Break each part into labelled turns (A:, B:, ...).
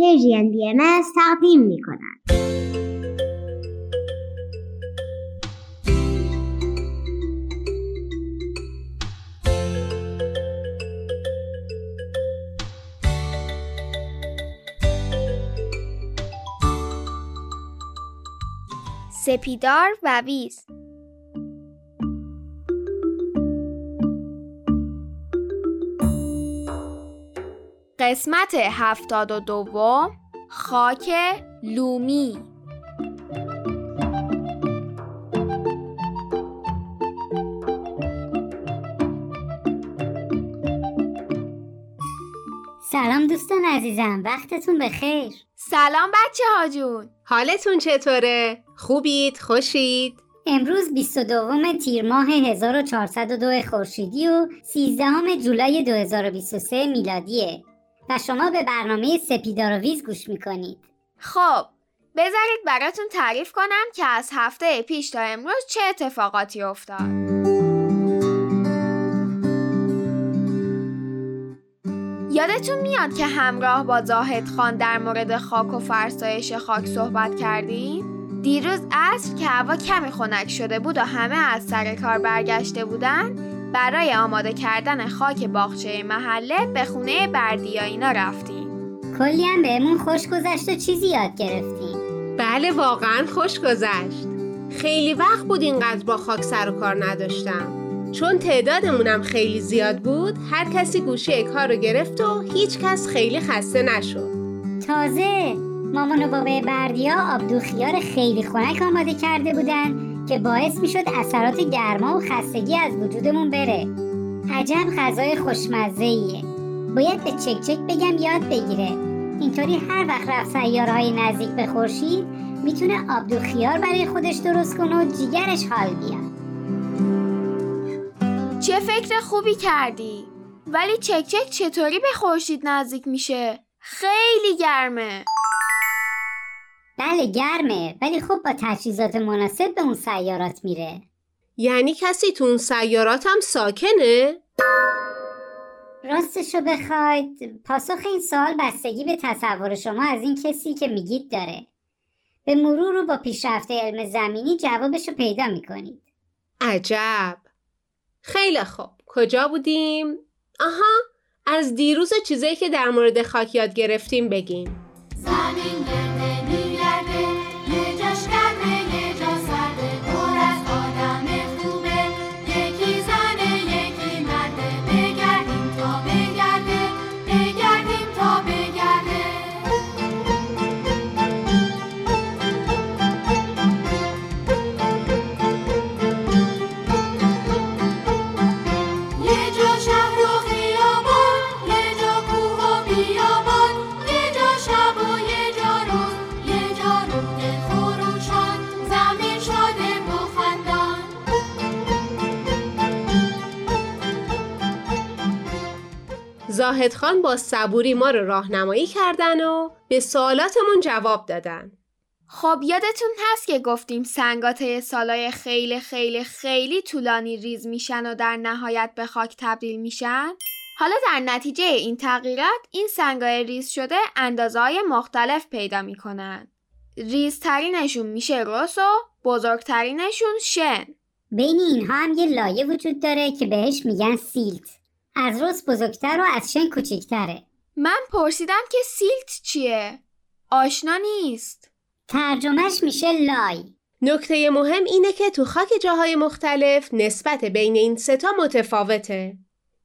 A: پرژین بی ام تقدیم می کند.
B: سپیدار و ویز قسمت هفتاد و دوم خاک لومی
C: سلام دوستان عزیزم وقتتون بخیر
B: سلام بچه ها جون
D: حالتون چطوره؟ خوبید؟ خوشید؟
C: امروز 22 تیر ماه 1402 خورشیدی و 13 جولای 2023 میلادیه و شما به برنامه سپیدارویز گوش می‌کنید
B: خب بذارید براتون تعریف کنم که از هفته پیش تا امروز چه اتفاقاتی افتاد یادتون میاد که همراه با زاهد خان در مورد خاک و فرسایش خاک صحبت کردیم؟ دیروز عصر که هوا کمی خنک شده بود و همه از سر کار برگشته بودن برای آماده کردن خاک باغچه محله به خونه بردیایینا رفتیم.
C: کلی هم بهمون خوش گذشت و چیزی یاد گرفتیم.
D: بله واقعا خوش گذشت. خیلی وقت بود اینقدر با خاک سر و کار نداشتم. چون تعدادمونم خیلی زیاد بود هر کسی گوشه کار رو گرفت و هیچ کس خیلی خسته نشد.
C: تازه مامان و بابای بردیا آبدو خیار خیلی خنک آماده کرده بودن. که باعث می‌شد اثرات گرما و خستگی از وجودمون بره. عجب غذای خوشمزه ایه باید به چک چک بگم یاد بگیره. اینطوری هر وقت رفت سیارهای نزدیک به خورشید می‌تونه آبدو خیار برای خودش درست کنه و جیگرش حال بیاد.
B: چه فکر خوبی کردی. ولی چک چک چطوری به خورشید نزدیک میشه؟ خیلی گرمه.
C: بله گرمه. ولی خب با تجهیزات مناسب به اون سیارات میره.
D: یعنی کسی تو اون سیارات هم ساکنه؟
C: راستشو بخواید. پاسخ این سوال بستگی به تصور شما از این کسی که میگید داره. به مرور رو با پیشرفت علم زمینی جوابشو پیدا می‌کنید.
D: عجب. خیلی خوب. کجا بودیم؟ آها از دیروز چیزایی که در مورد خاک یاد گرفتیم بگیم.
E: زمین
D: زاهد خان با صبوری ما رو راهنمایی کردن و به سوالاتمون جواب دادن
B: خب یادتون هست که گفتیم سنگات سالای خیلی خیلی خیلی طولانی ریز میشن و در نهایت به خاک تبدیل میشن؟ حالا در نتیجه این تغییرات این سنگای ریز شده اندازه های مختلف پیدا می‌کنن. ریزترینشون میشه رس و بزرگترینشون شن.
C: بین اینها هم یه لایه وجود داره که بهش میگن سیلت از رس بزرگتر و از شن کوچیکتره
B: من پرسیدم که سیلت چیه؟ آشنا نیست.
C: ترجمهش میشه لای.
D: نکته مهم اینه که تو خاک جاهای مختلف نسبت بین این ستا متفاوته.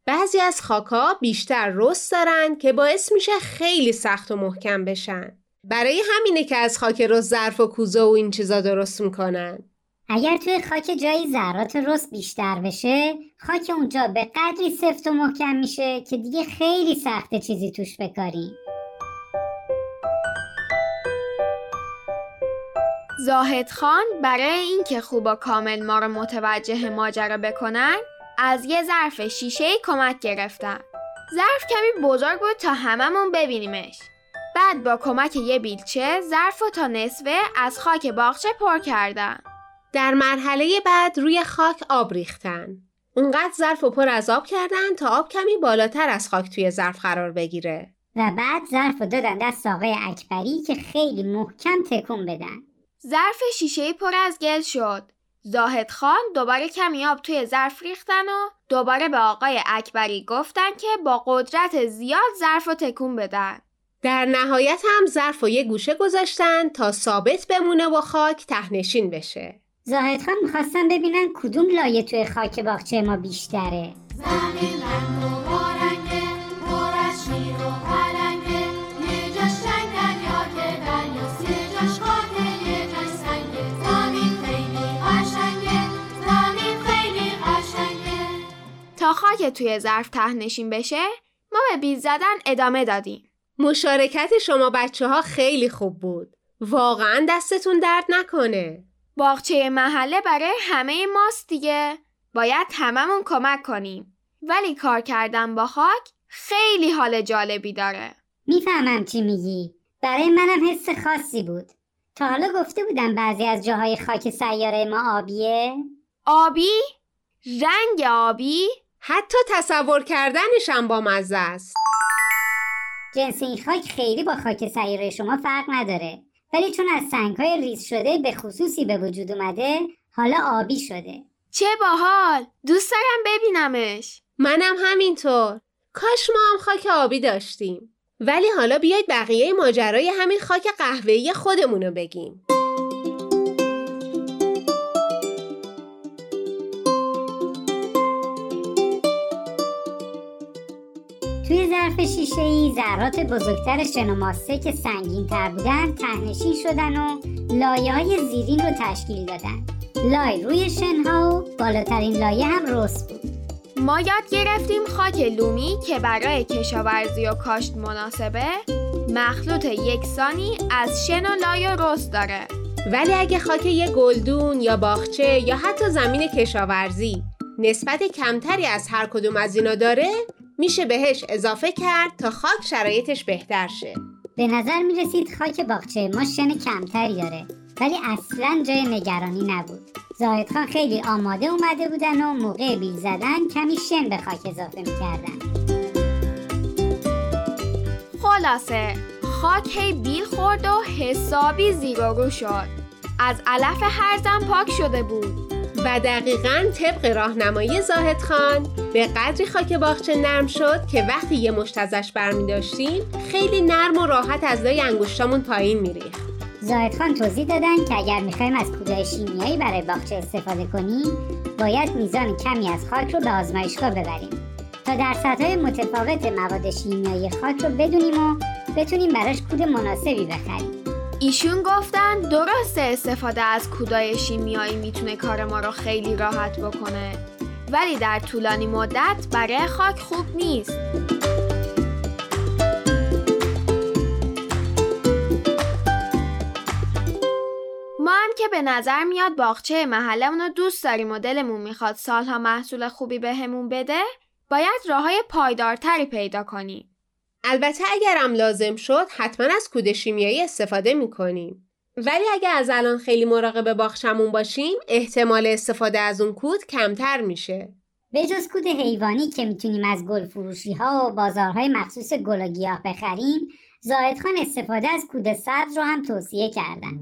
D: بعضی از خاکا بیشتر رست دارن که باعث میشه خیلی سخت و محکم بشن. برای همینه که از خاک رست ظرف و کوزه و این چیزا درست می‌کنن.
C: اگر توی خاک جایی ذرات رس بیشتر بشه خاک اونجا به قدری سفت و محکم میشه که دیگه خیلی سخته چیزی توش بکاریم
B: زاهد خان برای اینکه خوب و کامل ما رو متوجه ماجرا بکنن از یه ظرف شیشه کمک گرفتن. ظرف کمی بزرگ بود تا هممون ببینیمش. بعد با کمک یه بیلچه ظرف رو تا نصفه از خاک باغچه پر کردن.
D: در مرحله بعد روی خاک آب ریختن اونقدر ظرف و پر از آب کردن تا آب کمی بالاتر از خاک توی ظرف قرار بگیره
C: و بعد ظرف رو دادن دست آقای اکبری که خیلی محکم تکون بدن
B: ظرف شیشه پر از گل شد. زاهد خان دوباره کمی آب توی ظرف ریختن و دوباره به آقای اکبری گفتن که با قدرت زیاد ظرف رو تکون بدن.
D: در نهایت هم ظرف و یه گوشه گذاشتن تا ثابت بمونه و خاک تهنشین بشه.
C: زاهد خان می‌خواستن ببینن کدوم لایه توی خاک باغچه ما بیشتره
E: زمین رنگ و رنگه پر از شیر و پلنگه یه جاش جنگ دریا که دریاست یه جاش خاکه یه جاش سنگه زمین خیلی قشنگه زمین خیلی قشنگه
B: تا خاک توی ظرف تهنشین بشه ما به بیل زدن ادامه دادیم.
D: مشارکت شما بچه ها خیلی خوب بود. واقعا دستتون درد نکنه.
B: باغچه محله برای همه ماست دیگه. باید هممون کمک کنیم. ولی کار کردن با خاک خیلی حال جالبی داره.
C: می‌فهمم چی میگی برای منم حس خاصی بود تا حالا گفته بودم بعضی از جاهای خاک سیاره ما آبیه
B: آبی؟ رنگ آبی؟
D: حتی تصور کردنش هم با مزه است.
C: جنس این خاک خیلی با خاک سیاره شما فرق نداره ولی چون از سنگهای ریز شده به خصوصی به وجود اومده حالا آبی شده
B: چه باحال دوست دارم ببینمش
D: منم همینطور. کاش ما هم خاک آبی داشتیم. ولی حالا بیاید بقیه ماجرای همین خاک قهوه‌ای خودمونو بگیم.
C: توی ظرف شیشه ای ذرات بزرگتر شن و ماسه که سنگین تر بودن تهنشین شدن و لایه های زیرین رو تشکیل دادن. لای روی شنها و بالاترین لایه هم رس بود.
B: ما یاد گرفتیم خاک لومی که برای کشاورزی و کاشت مناسبه مخلوط یکسانی از شن و لای و رس داره.
D: ولی اگه خاک یه گلدون یا باغچه یا حتی زمین کشاورزی نسبت کمتری از هر کدوم از اینا داره میشه بهش اضافه کرد تا خاک شرایطش بهتر شه.
C: به نظر می رسید خاک باغچه ما شن کمتری داره ولی اصلا جای نگرانی نبود. زاهد خان خیلی آماده اومده بودن و موقع بیل زدن کمی شن به خاک اضافه می‌کردن.
B: خلاصه خاک هی بیل خورد و حسابی زیر و رو شد. از علف هرزم پاک شده بود.
D: و دقیقا طبق راهنمایی زاهد خان به قدری خاک باغچه نرم شد که وقتی یه مشت ازش برمی داشتیم خیلی نرم و راحت از لای انگشتامون پایین میریخت.
C: زاهد خان توضیح دادن که اگر می‌خوایم از کودای شیمیایی برای باغچه استفاده کنیم باید میزان کمی از خاک رو به آزمایشگاه ببریم تا در سطح متفاوت مواد شیمیایی خاک رو بدونیم و بتونیم براش کود مناسبی بخریم
B: ایشون گفتن درسته استفاده از کودای شیمیایی می‌تونه کار ما رو خیلی راحت بکنه ولی در طولانی مدت برای خاک خوب نیست. ما هم که به نظر میاد باغچه محلمون رو دوست داریم و دلمون می‌خواد سالها محصول خوبی بهمون بده باید راه های پایدارتری پیدا کنیم.
D: البته اگرم لازم شد حتما از کود شیمیایی استفاده می‌کنیم. ولی اگه از الان خیلی مراقب باغچمون باشیم احتمال استفاده از اون کود کمتر میشه.
C: به جز کود حیوانی که می‌تونیم از گل فروشی ها و بازارهای مخصوص گل و گیاه بخریم زاهد خان استفاده از کود سبز رو هم توصیه کردن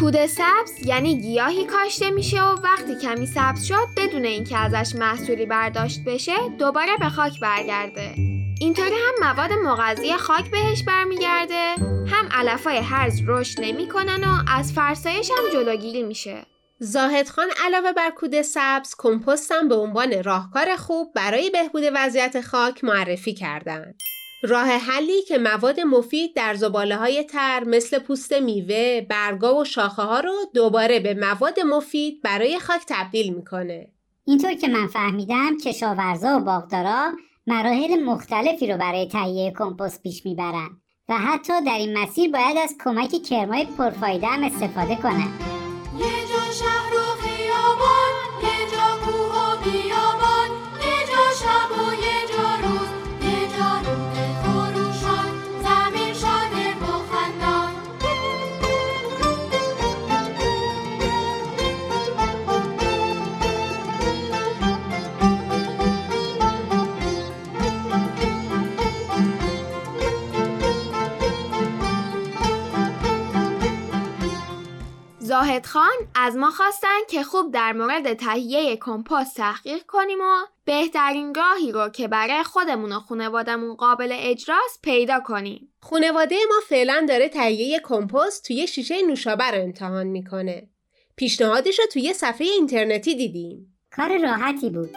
B: کود سبز یعنی گیاهی کاشته میشه و وقتی کمی سبز شد بدون اینکه ازش محصولی برداشت بشه دوباره به خاک برگرده. اینطوری هم مواد مغذی خاک بهش برمیگرده. هم علفای هرز رشد نمی‌کنن و از فرسایش هم جلوگیری میشه.
D: زاهد خان علاوه بر کود سبز کمپوست هم به عنوان راهکار خوب برای بهبود وضعیت خاک معرفی کردند. راه حلی که مواد مفید در زباله های تر مثل پوست میوه، برگا و شاخه ها رو دوباره به مواد مفید برای خاک تبدیل می‌کنه.
C: اینطور که من فهمیدم کشاورزا و باغدارا مراحل مختلفی رو برای تهیه کمپوست پیش می‌برن و حتی در این مسیر باید از کمک کرمای پرفایده هم استفاده کنن
B: واحد خان از ما خواستن که خوب در مورد تهیه کمپوست تحقیق کنیم و بهترین راهی رو که برای خودمون و خانوادمون قابل اجراست پیدا کنیم.
D: خانواده ما فعلا داره تهیه کمپوست توی شیشه نوشابه رو امتحان می‌کنه. پیشنهادش رو توی صفحه اینترنتی دیدیم.
C: کار راحتی بود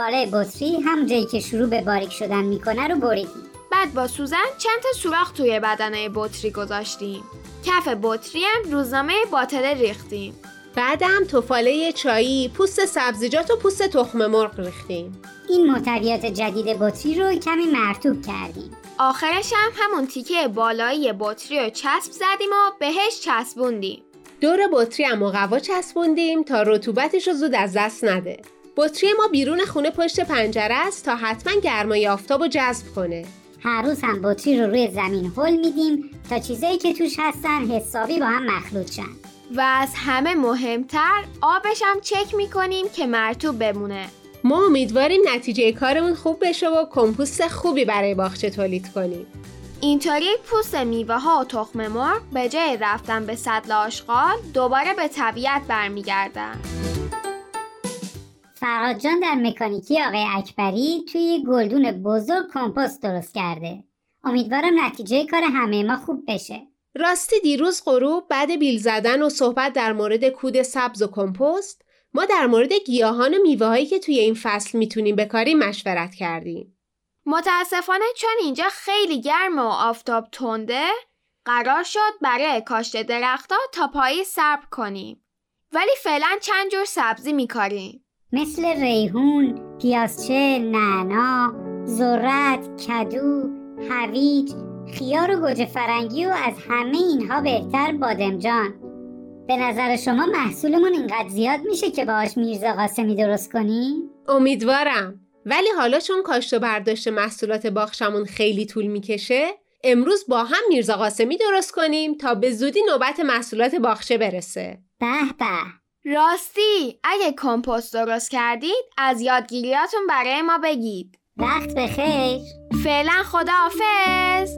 C: بالای بطری هم جایی که شروع به باریک شدن می‌کنه رو بریدیم
B: بعد با سوزن چند تا سوراخ توی بدنه بطری گذاشتیم. کف بطری هم روزنامه باطله ریختیم.
D: بعدم توفاله چایی، پوست سبزیجات و پوست تخم مرغ ریختیم.
C: این محتویات جدید بطری رو کمی مرتوب کردیم
B: آخرش هم همون تیکه بالایی بطری رو چسب زدیم و بهش چسبوندیم.
D: دور بطری هم مقوا چسبوندیم تا رطوبتش رو زود از دست نده. بطری ما بیرون خونه پشت پنجره است تا حتما گرمای آفتاب رو جذب کنه.
C: هر روز هم بطری رو روی زمین هل میدیم تا چیزایی که توش هستن حسابی با هم مخلوط شن
B: و از همه مهمتر آبش هم چک می‌کنیم که مرتوب بمونه.
D: ما امیدواریم نتیجه کارمون خوب بشه و کمپوست خوبی برای باغچه تولید کنیم.
B: اینطوری پوست میوه ها و تخم مرغ به جای رفتن به سطل آشغال دوباره به طبیعت برمیگردن.
C: فرهاد جان در مکانیکی آقای اکبری توی یه گلدون بزرگ کمپوست درست کرده امیدوارم نتیجه کار همه ما خوب بشه
D: راستی دیروز غروب بعد بیل زدن و صحبت در مورد کود سبز و کمپوست ما در مورد گیاهان و میوه هایی که توی این فصل می‌تونیم بکاریم مشورت کردیم.
B: متاسفانه چون اینجا خیلی گرمه و آفتاب تنده قرار شد برای کاشت درختها تا پاییز صبر کنیم. ولی فعلا چند جور سبزی میکاریم.
C: مثل ریحون، پیازچه، نعنا، ذرت، کدو، هویج، خیار و گوجه فرنگی و از همه اینها بهتر بادمجان به نظر شما محصولمون اینقدر زیاد میشه که باهاش میرزا قاسمی درست کنیم؟
D: امیدوارم. ولی حالا چون کاشت و برداشت محصولات باغچمون خیلی طول می‌کشه امروز با هم میرزا قاسمی درست کنیم تا به زودی نوبت محصولات باغچه برسه.
C: به به
B: راستی اگه کمپوست درست کردید از یادگیریاتون برای ما بگید.
C: وقت بخیر
B: فعلا خداحافظ